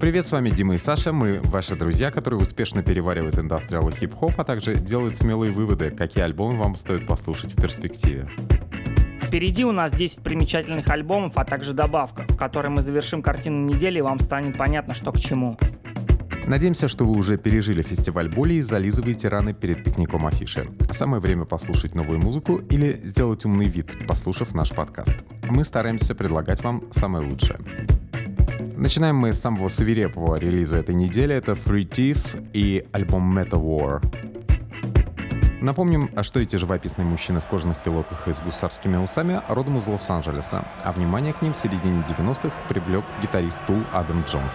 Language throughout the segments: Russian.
Привет, с вами Дима и Саша. Мы ваши друзья, которые успешно переваривают индастриал и хип-хоп, а также делают смелые выводы, какие альбомы вам стоит послушать в перспективе. Впереди у нас 10 примечательных альбомов, а также добавка, в которой мы завершим картину недели и вам станет понятно, что к чему. Надеемся, что вы уже пережили фестиваль боли и зализываете раны перед пикником афиши. Самое время послушать новую музыку или сделать умный вид, послушав наш подкаст. Мы стараемся предлагать вам самое лучшее. Начинаем мы с самого свирепого релиза этой недели. Это Free Thief и альбом Meta War. Напомним, а что эти живописные мужчины в кожаных пилотках и с гусарскими усами родом из Лос-Анджелеса, а внимание к ним в середине 90-х привлек гитарист Тул Адам Джонс.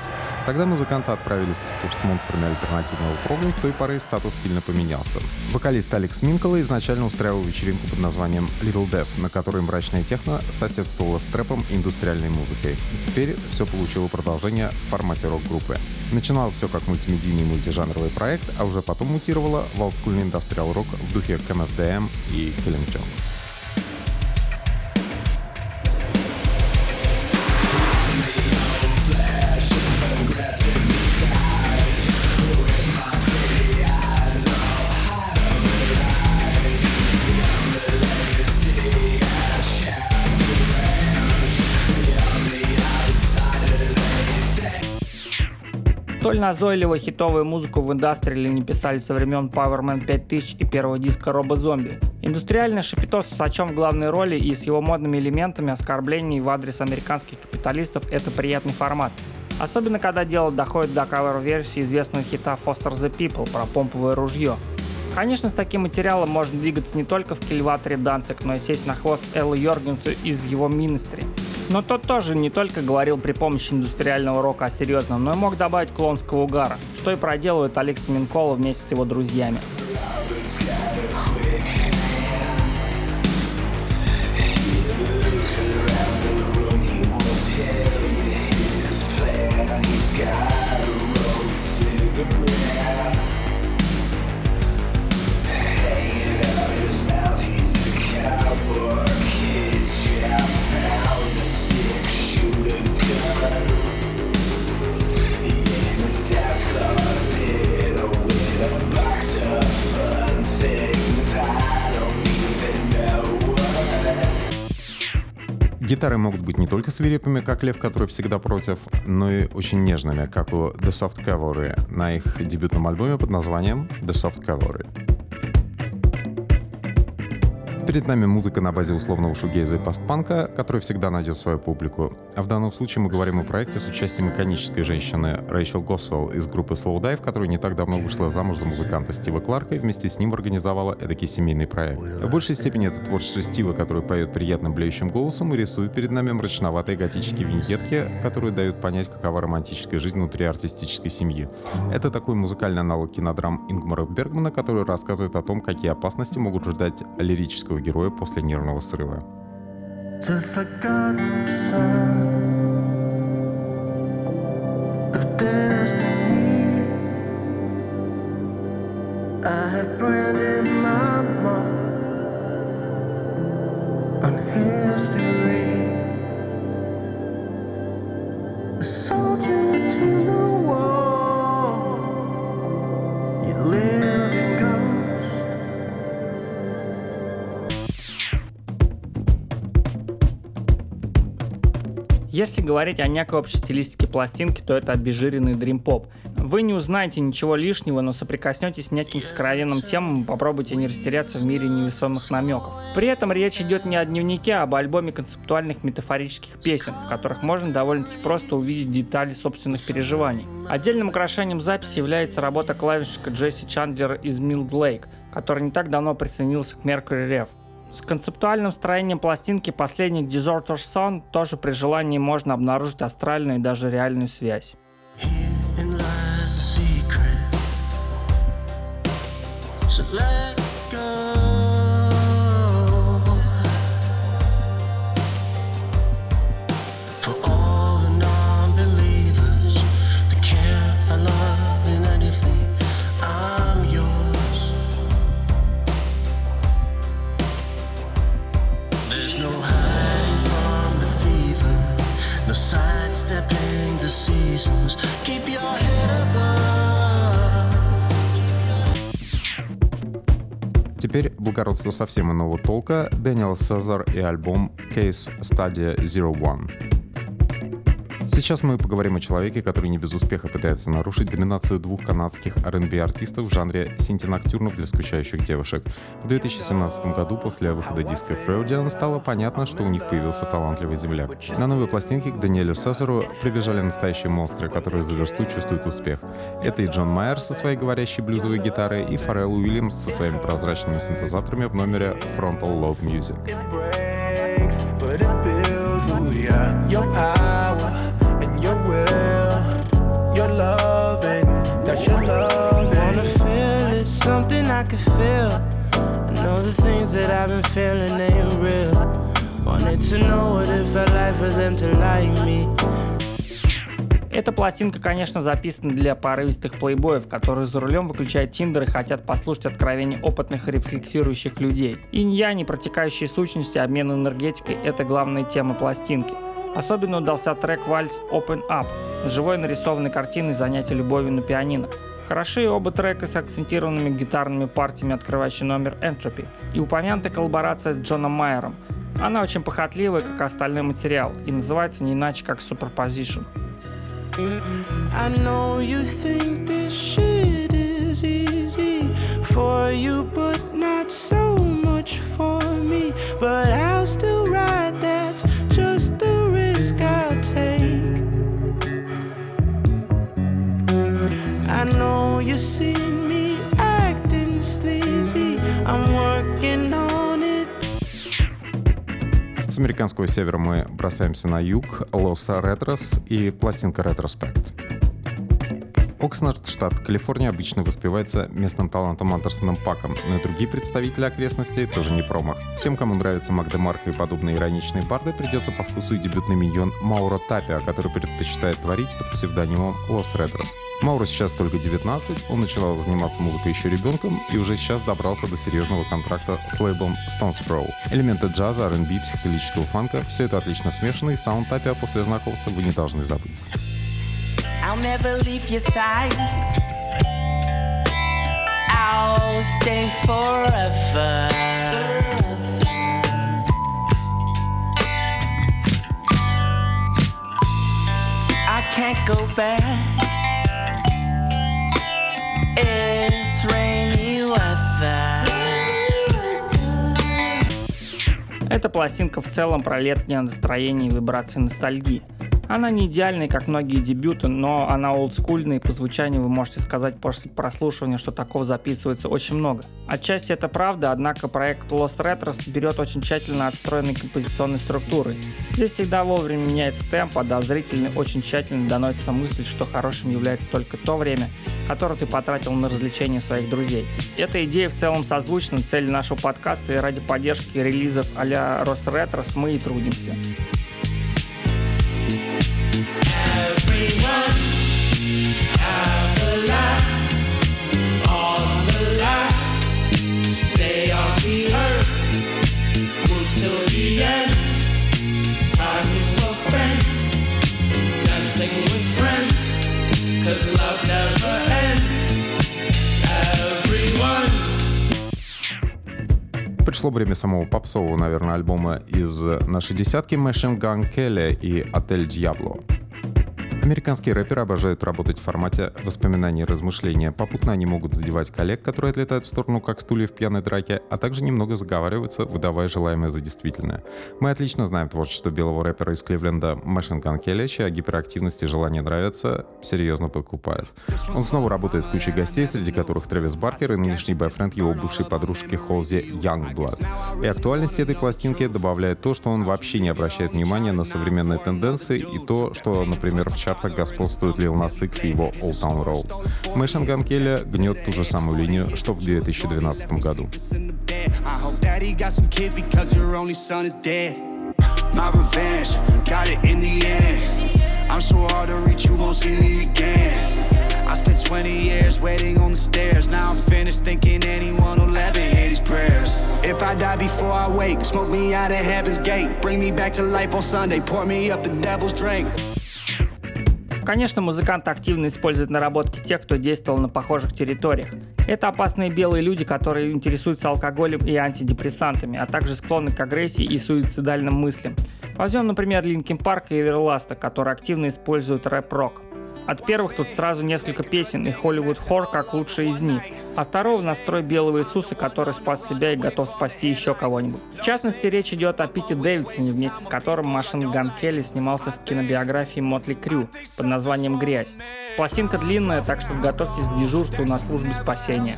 Тогда музыканты отправились в тур с монстрами альтернативного прога, и с той поры статус сильно поменялся. Вокалист Алекс Минкола изначально устраивал вечеринку под названием Little Death, на которой мрачная техно соседствовала с трэпом и индустриальной музыкой. Теперь все получило продолжение в формате рок-группы. Начинал все как мультимедийный мультижанровый проект, а уже потом мутировало в олдскульный индустриал рок в духе KMFDM и Killing Столь назойливо хитовую музыку в индастриале не писали со времен Powerman 5000 и первого диска Робо Зомби. Индустриальный шапито с Сачом в главной роли и с его модными элементами оскорблений в адрес американских капиталистов – это приятный формат. Особенно, когда дело доходит до кавер-версии известного хита Foster the People про помповое ружье. Конечно, с таким материалом можно двигаться не только в кильваторе Данцик, но и сесть на хвост Эллу Йоргенсу из его Министри. Но тот тоже не только говорил при помощи индустриального рока о серьезном, но и мог добавить клонского угара, что и проделывает Алекс Минкола вместе с его друзьями. Гитары могут быть не только свирепыми, как Лев, который всегда против, но и очень нежными, как у The Soft Cavalry на их дебютном альбоме под названием The Soft Cavalry. Перед нами музыка на базе условного шугейза и постпанка, который всегда найдет свою публику. А в данном случае мы говорим о проекте с участием иконической женщины Рэйчел Госвелл из группы Slow Dive, которая не так давно вышла замуж за музыканта Стива Кларка и вместе с ним организовала эдакий семейный проект. В большей степени это творчество Стива, который поет приятным блеющим голосом и рисует перед нами мрачноватые готические виньетки, которые дают понять, какова романтическая жизнь внутри артистической семьи. Это такой музыкальный аналог кинодрам Ингмара Бергмана, который рассказывает о том, какие опасности могут ждать лирического нашего героя после нервного срыва. The. Если говорить о некой общей стилистике пластинки, то это обезжиренный дрим-поп. Вы не узнаете ничего лишнего, но соприкоснетесь с неким сокровенным темам и попробуйте не растеряться в мире невесомых намеков. При этом речь идет не о дневнике, а об альбоме концептуальных метафорических песен, в которых можно довольно-таки просто увидеть детали собственных переживаний. Отдельным украшением записи является работа клавишника Джесси Чандлера из Милд Лейк, который не так давно присоединился к Mercury Rev. С концептуальным строением пластинки последний Deserter's Son тоже при желании можно обнаружить астральную и даже реальную связь. So let Теперь благородство совсем иного толка. Дэниел Сезар и альбом Case Study Zero One. Сейчас мы поговорим о человеке, который не без успеха пытается нарушить доминацию двух канадских R&B артистов в жанре синтеноктюрнов для скучающих девушек. В 2017 году после выхода диска Freudian стало понятно, что у них появился талантливый земляк. На новой пластинке к Даниэлю Сесару прибежали настоящие монстры, которые за версту чувствуют успех. Это и Джон Майер со своей говорящей блюзовой гитарой, и Фаррелл Уильямс со своими прозрачными синтезаторами в номере Frontal Lobe Music. Your power loving, that's your loving. Wanna feel it, something I can feel. I know the things that I've been feeling ain't real. Wanted to know what it felt like for them to like me. Эта пластинка, конечно, записана для порывистых плейбоев, которые за рулем выключают Тиндер и хотят послушать откровения опытных рефлексирующих людей. Инья, не протекающие сущности, обмен энергетикой – это главная тема пластинки. Особенно удался трек «Вальс Open Up» живой нарисованной картиной занятия любовью на пианино. Хороши оба трека с акцентированными гитарными партиями, открывающий номер Entropy, и упомянутая коллаборация с Джоном Майером. Она очень похотливая, как остальной материал, и называется не иначе, как Superposition. I know you think this shit is easy for you, but not so much for me. But I'll still ride that you see me acting sleazy. I'm working on it. С американского севера мы бросаемся на юг, Los Retros и пластинка Retrospect. Окснард, штат Калифорния, обычно воспевается местным талантом Андерсоном Паком, но и другие представители окрестностей тоже не промах. Всем, кому нравится Mac DeMarco и подобные ироничные барды, придется по вкусу и дебютный миньон Мауро Тапиа, который предпочитает творить под псевдонимом Los Retros. Мауро сейчас только 19, он начал заниматься музыкой еще ребенком и уже сейчас добрался до серьезного контракта с лейблом Stones Throw. Элементы джаза, R&B, психоделического фанка — все это отлично смешано, и саунд Тапиа после знакомства вы не должны забыть. I'll never leave your side. I'll stay forever. I can't go back. It's rainy weather. Эта пластинка в целом про летнее настроение и вибрации ностальгии. Она не идеальная, как многие дебюты, но она олдскульная, и по звучанию вы можете сказать после прослушивания, что такого записывается очень много. Отчасти это правда, однако проект Lost Retros берет очень тщательно отстроенной композиционной структурой. Здесь всегда вовремя меняется темп, а до зрителя очень тщательно доносится мысль, что хорошим является только то время, которое ты потратил на развлечение своих друзей. Эта идея в целом созвучна цели нашего подкаста и ради поддержки релизов а-ля Рос Retros мы и трудимся. Пришло время самого попсового, наверное, альбома из нашей десятки Machine Gun Kelly и Отель Дьябло. Американские рэперы обожают работать в формате воспоминаний и размышления. Попутно они могут задевать коллег, которые отлетают в сторону, как стулья в пьяной драке, а также немного заговариваться, выдавая желаемое за действительное. Мы отлично знаем творчество белого рэпера из Кливленда Мэшин Келли, чья гиперактивность и желание нравиться серьезно подкупает. Он снова работает с кучей гостей, среди которых Трэвис Баркер и нынешний бойфренд его бывшей подружки Холзи Янгблад. И актуальность этой пластинки добавляет то, что он вообще не обращает внимания на современные тенденции и то, что, например, в чартах господствует Lil Nas X и его Old Town Road. Мэшин Ган Келли гнет ту же самую линию, что в 2012 году. My revenge, got it in the end. I'm so hard to reach, you won't see me again. I spent 20 years waiting on the stairs. Now I'm finished thinking anyone will ever hear these prayers. If I die before I wake, smoke me out of heaven's gate. Bring me back to life on Sunday, pour me up the devil's drink. Конечно, музыканты активно используют наработки тех, кто действовал на похожих территориях. Это опасные белые люди, которые интересуются алкоголем и антидепрессантами, а также склонны к агрессии и суицидальным мыслям. Возьмем, например, Linkin Park и Эверласта, которые активно используют рэп-рок. От первых тут сразу несколько песен и Hollywood Whore как лучшие из них. А второго настрой Белого Иисуса, который спас себя и готов спасти еще кого-нибудь. В частности, речь идет о Пите Дэвидсоне, вместе с которым Машин Ган Келли снимался в кинобиографии Мотли Крю под названием «Грязь». Пластинка длинная, так что готовьтесь к дежурству на службе спасения.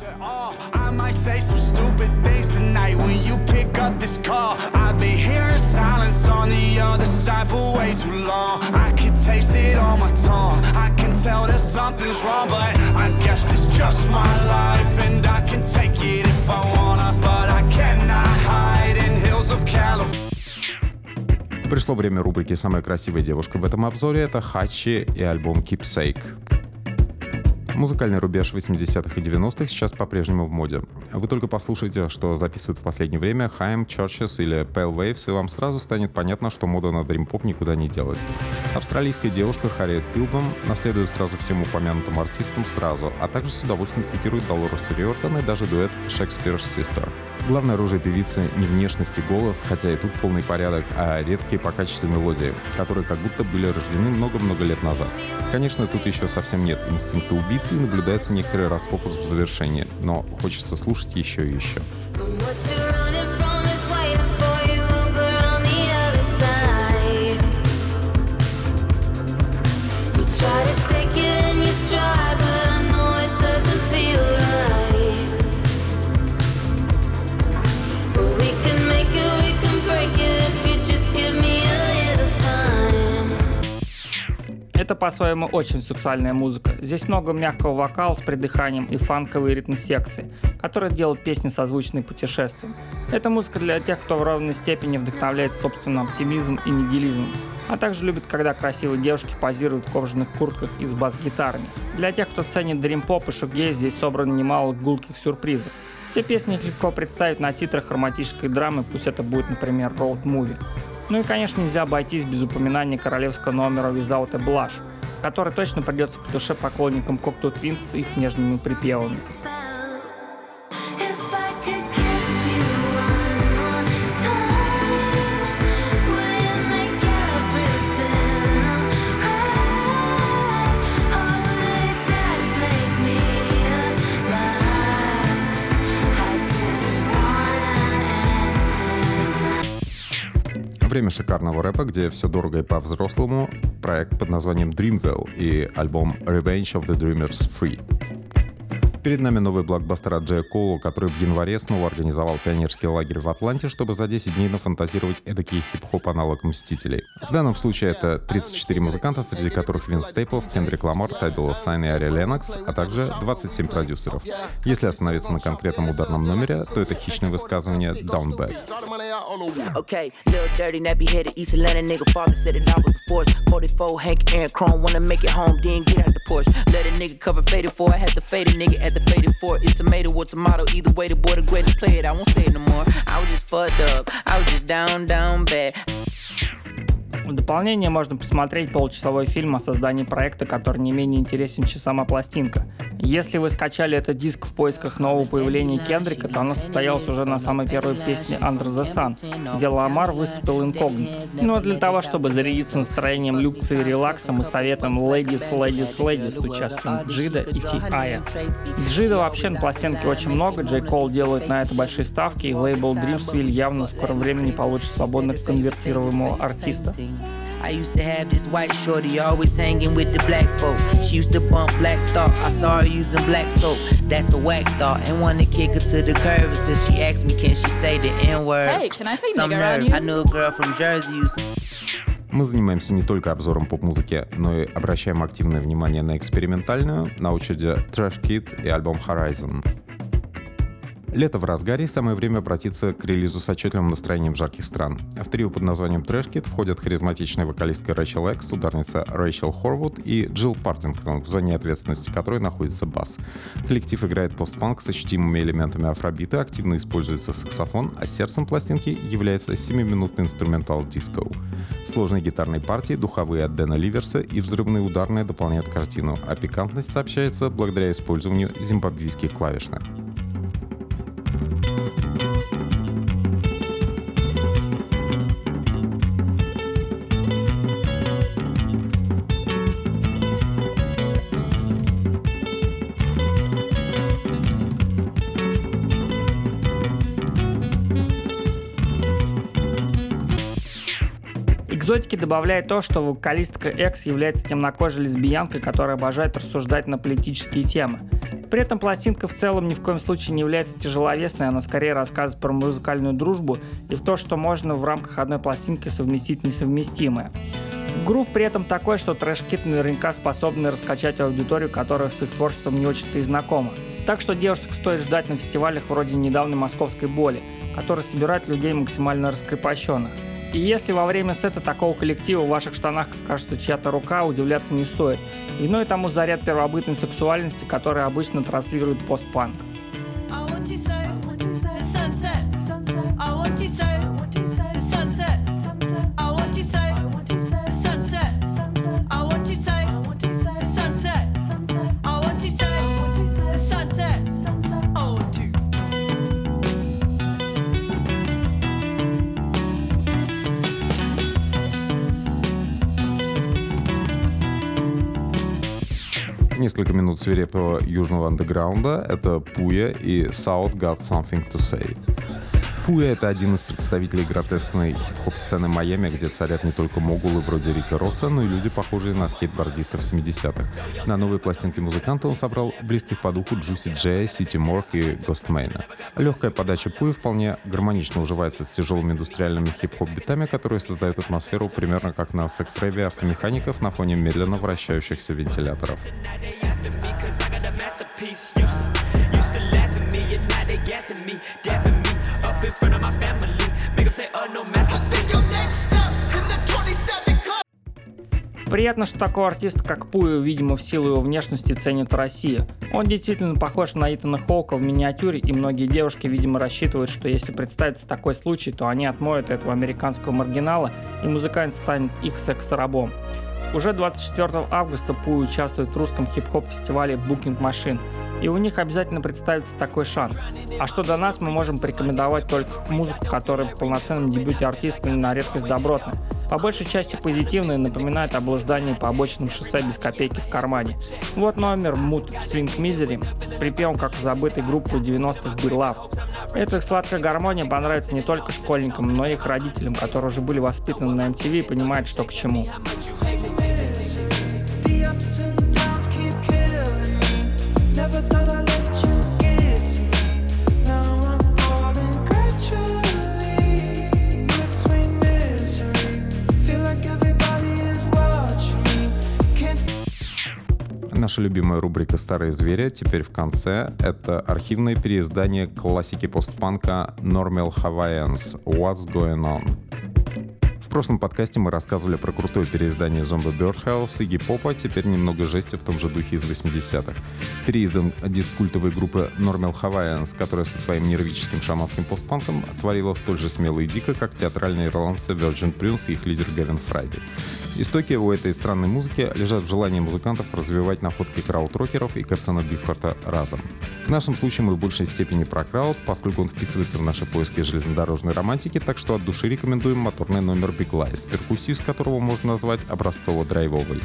I might say some stupid things tonight when you pick up this call. I've been hearing silence on the other side for way too long. I can taste it on my tongue. I can tell that something's wrong, but I guess it's just my life and I can take it if I wanna, but I cannot hide in hills of California. Пришло время рубрики «Самая красивая девушка» в этом обзоре. Это Хачи и альбом Keepsake. Музыкальный рубеж 80-х и 90-х сейчас по-прежнему в моде. Вы только послушайте, что записывают в последнее время Хайм, Churches или Pale Waves, и вам сразу станет понятно, что мода на дрим-поп никуда не делась. Австралийская девушка Харриет Пилбом наследует сразу всем упомянутым артистам сразу, а также с удовольствием цитирует Долорес Риортон и даже дуэт Shakespeare's Sister. Главное оружие певицы не внешность и голос, хотя и тут полный порядок, а редкие по качеству мелодии, которые как будто были рождены много-много лет назад. Конечно, тут еще совсем нет инстинкта убийцы, и наблюдается некоторый распопус в завершении, но хочется слушать еще и еще. Это по-своему очень сексуальная музыка. Здесь много мягкого вокала с придыханием и фанковые ритм секции, которые делают песни созвучные путешествиям. Это музыка для тех, кто в равной степени вдохновляется собственным оптимизмом и нигилизмом, а также любит, когда красивые девушки позируют в кожаных куртках и с бас-гитарами. Для тех, кто ценит дрим-поп и шугей, здесь собрано немало гулких сюрпризов. Все песни легко представить на титрах романтической драмы, пусть это будет, например, роуд-муви. Ну и, конечно, нельзя обойтись без упоминания королевского номера Without a Blush, который точно придется по душе поклонникам Cocteau Twins с их нежными припевами. Время шикарного рэпа, где все дорого и по-взрослому. Проект под названием Dreamville и альбом Revenge of the Dreamers Three. Перед нами новый блокбастер от Джея Коула, который в январе снова организовал пионерский лагерь в Атланте, чтобы за 10 дней нафантазировать эдакий хип-хоп аналог «Мстителей». В данном случае это 34 музыканта, среди которых Винс Стейплз, Кендрик Ламар, Ty Dolla Sign и Ари Ленокс, а также 27 продюсеров. Если остановиться на конкретном ударном номере, то это хищное высказывание «Down Bad». Okay, little dirty, nappy headed East Atlanta nigga. Father said that I was a force. 44 Hank Aaron Chrome, wanna make it home, then get out the Porsche. Let a nigga cover faded for. I had to fade a nigga at the for. It's tomato or tomato. Either way, the boy the greatest play it. I won't say it no more. I was just fucked up. I was just down, down bad. В дополнение можно посмотреть получасовой фильм о создании проекта, который не менее интересен, чем сама пластинка. Если вы скачали этот диск в поисках нового появления Кендрика, то оно состоялось уже на самой первой песне Under the Sun, где Ламар выступил инкогнито. Ну а для того, чтобы зарядиться настроением люкса и релакса, мы советуем Ladies, Ladies, Ladies с участием Джида и Ти Ая. Джида вообще на пластинке очень много, Джей Кол делает на это большие ставки, и лейбл Dreamsville явно в скором времени получит свободно конвертируемого артиста. I used to have this white shorty always hanging with the black folk. She used to bump black thought. I saw her using black soap. That's a whack thought. And wanna kick her to the curb until she asked me, can she say the N word? Hey, can I say Some nigger nerve. on you? I knew a girl from Jersey used мы занимаемся не только обзором поп-музыки, но и обращаем активное внимание на экспериментальную, на очереди Trash Kid и альбом Horizon. Лето в разгаре, самое время обратиться к релизу с отчетливым настроением жарких стран. В трио под названием Трэшкит входят харизматичная вокалистка Рэйчел Экс, ударница Рэйчел Хорвуд и Джилл Партингтон, в зоне ответственности которой находится бас. Коллектив играет постпанк с ощутимыми элементами афробита, активно используется саксофон, а сердцем пластинки является 7-минутный инструментал диско. Сложные гитарные партии, духовые от Дэна Ливерса и взрывные ударные дополняют картину, а пикантность сообщается благодаря использованию зимбабвийских клавишных. Экзотики добавляет то, что вокалистка Экс является темнокожей лесбиянкой, которая обожает рассуждать на политические темы. При этом пластинка в целом ни в коем случае не является тяжеловесной, она скорее рассказывает про музыкальную дружбу и в то, что можно в рамках одной пластинки совместить несовместимое. Грув при этом такой, что трэш-кит наверняка способны раскачать аудиторию, которая с их творчеством не очень-то и знакома. Так что девушек стоит ждать на фестивалях вроде недавней московской боли, которые собирают людей максимально раскрепощенных. И если во время сета такого коллектива в ваших штанах кажется чья-то рука, удивляться не стоит. Виной тому заряд первобытной сексуальности, который обычно транслирует постпанк. Несколько минут свирепого южного андеграунда. Это Пуя и South Got Something to Say. Пуя — это один из представителей гротескной хип-хоп-сцены Майами, где царят не только могулы вроде Рики Росса, но и люди, похожие на скейтбордистов 70-х. На новой пластинке музыканта он собрал близких по духу Джуси Джея, Сити Морк и Гостмейна. Легкая подача Пуя вполне гармонично уживается с тяжелыми индустриальными хип-хоп битами, которые создают атмосферу примерно как на секс-рэве автомехаников на фоне медленно вращающихся вентиляторов. Приятно, что такой артист, как Пую, видимо, в силу его внешности ценит Россия. Он действительно похож на Итана Хоука в миниатюре, и многие девушки, видимо, рассчитывают, что если представится такой случай, то они отмоют этого американского маргинала, и музыкант станет их секс-рабом. Уже 24 августа Пую участвует в русском хип-хоп фестивале Booking Machine – и у них обязательно представится такой шанс. А что до нас, мы можем порекомендовать только музыку, которая в полноценном дебюте артиста на редкость добротная. По большей части позитивная, напоминает о блуждании по обочинам шоссе без копейки в кармане. Вот номер Mood Swing Misery с припевом как забытой группы 90-х Be Loved. Эта сладкая гармония понравится не только школьникам, но и их родителям, которые уже были воспитаны на MTV и понимают, что к чему. Наша любимая рубрика «Старые звери» теперь в конце. Это архивное переиздание классики постпанка Normal Hawaiians «What's Going On». В прошлом подкасте мы рассказывали про крутое переиздание зомби и гип-попа, теперь немного жести в том же духе из 80-х. Переиздан диск культовой группы Normal Hawaiians, которая со своим нервическим шаманским постпанком творила столь же смело и дико, как театральные ирландцы Virgin Prince и их лидер Гавин Фрайди. Истоки у этой странной музыки лежат в желании музыкантов развивать находки крауд-рокеров и Кэптона Бифорта разом. В нашем случае мы в большей степени про крауд, поскольку он вписывается в наши поиски железнодорожной романтики, так что от души рекомендуем моторный номер Lies, перкуссию с которого можно назвать образцово-драйвовой.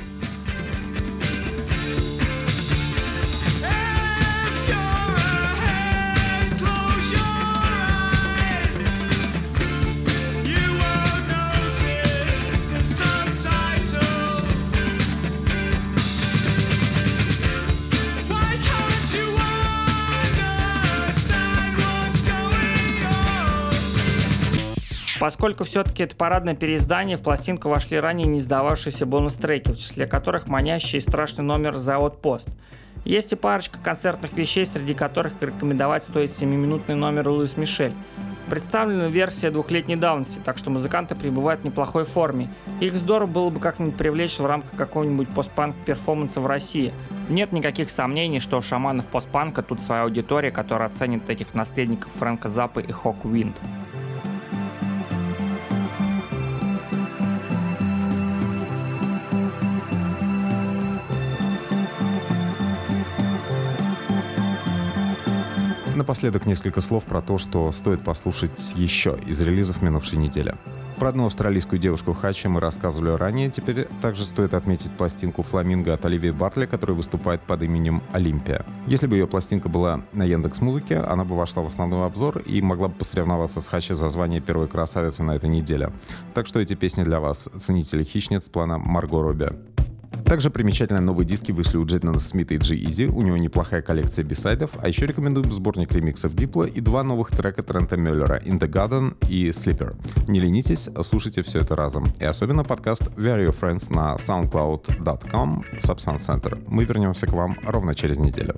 Поскольку все-таки это парадное переиздание, в пластинку вошли ранее не сдававшиеся бонус-треки, в числе которых манящий и страшный номер «За отпост». Есть и парочка концертных вещей, среди которых рекомендовать стоит 7-минутный номер Луис Мишель. Представлена версия двухлетней давности, так что музыканты пребывают в неплохой форме. Их здорово было бы как-нибудь привлечь в рамках какого-нибудь постпанк-перформанса в России. Нет никаких сомнений, что у шаманов постпанка тут своя аудитория, которая оценит этих наследников Фрэнка Заппы и Хок Уинд. Напоследок несколько слов про то, что стоит послушать еще из релизов минувшей недели. Про одну австралийскую девушку Хачи мы рассказывали ранее. Теперь также стоит отметить пластинку «Фламинго» от Оливии Бартли, которая выступает под именем «Олимпия». Если бы ее пластинка была на Яндекс Музыке, она бы вошла в основной обзор и могла бы посоревноваться с Хачи за звание первой красавицы на этой неделе. Так что эти песни для вас, ценители хищниц плана Марго Робби. Также примечательные новые диски вышли у Джейдена Смита и G Easy. У него неплохая коллекция бисайдов, а еще рекомендуем сборник ремиксов Дипла и два новых трека Трента Мюллера In the Garden и Slipper. Не ленитесь, слушайте все это разом. И особенно подкаст Where Your Friends на soundcloud.com Subsound Center. Мы вернемся к вам ровно через неделю.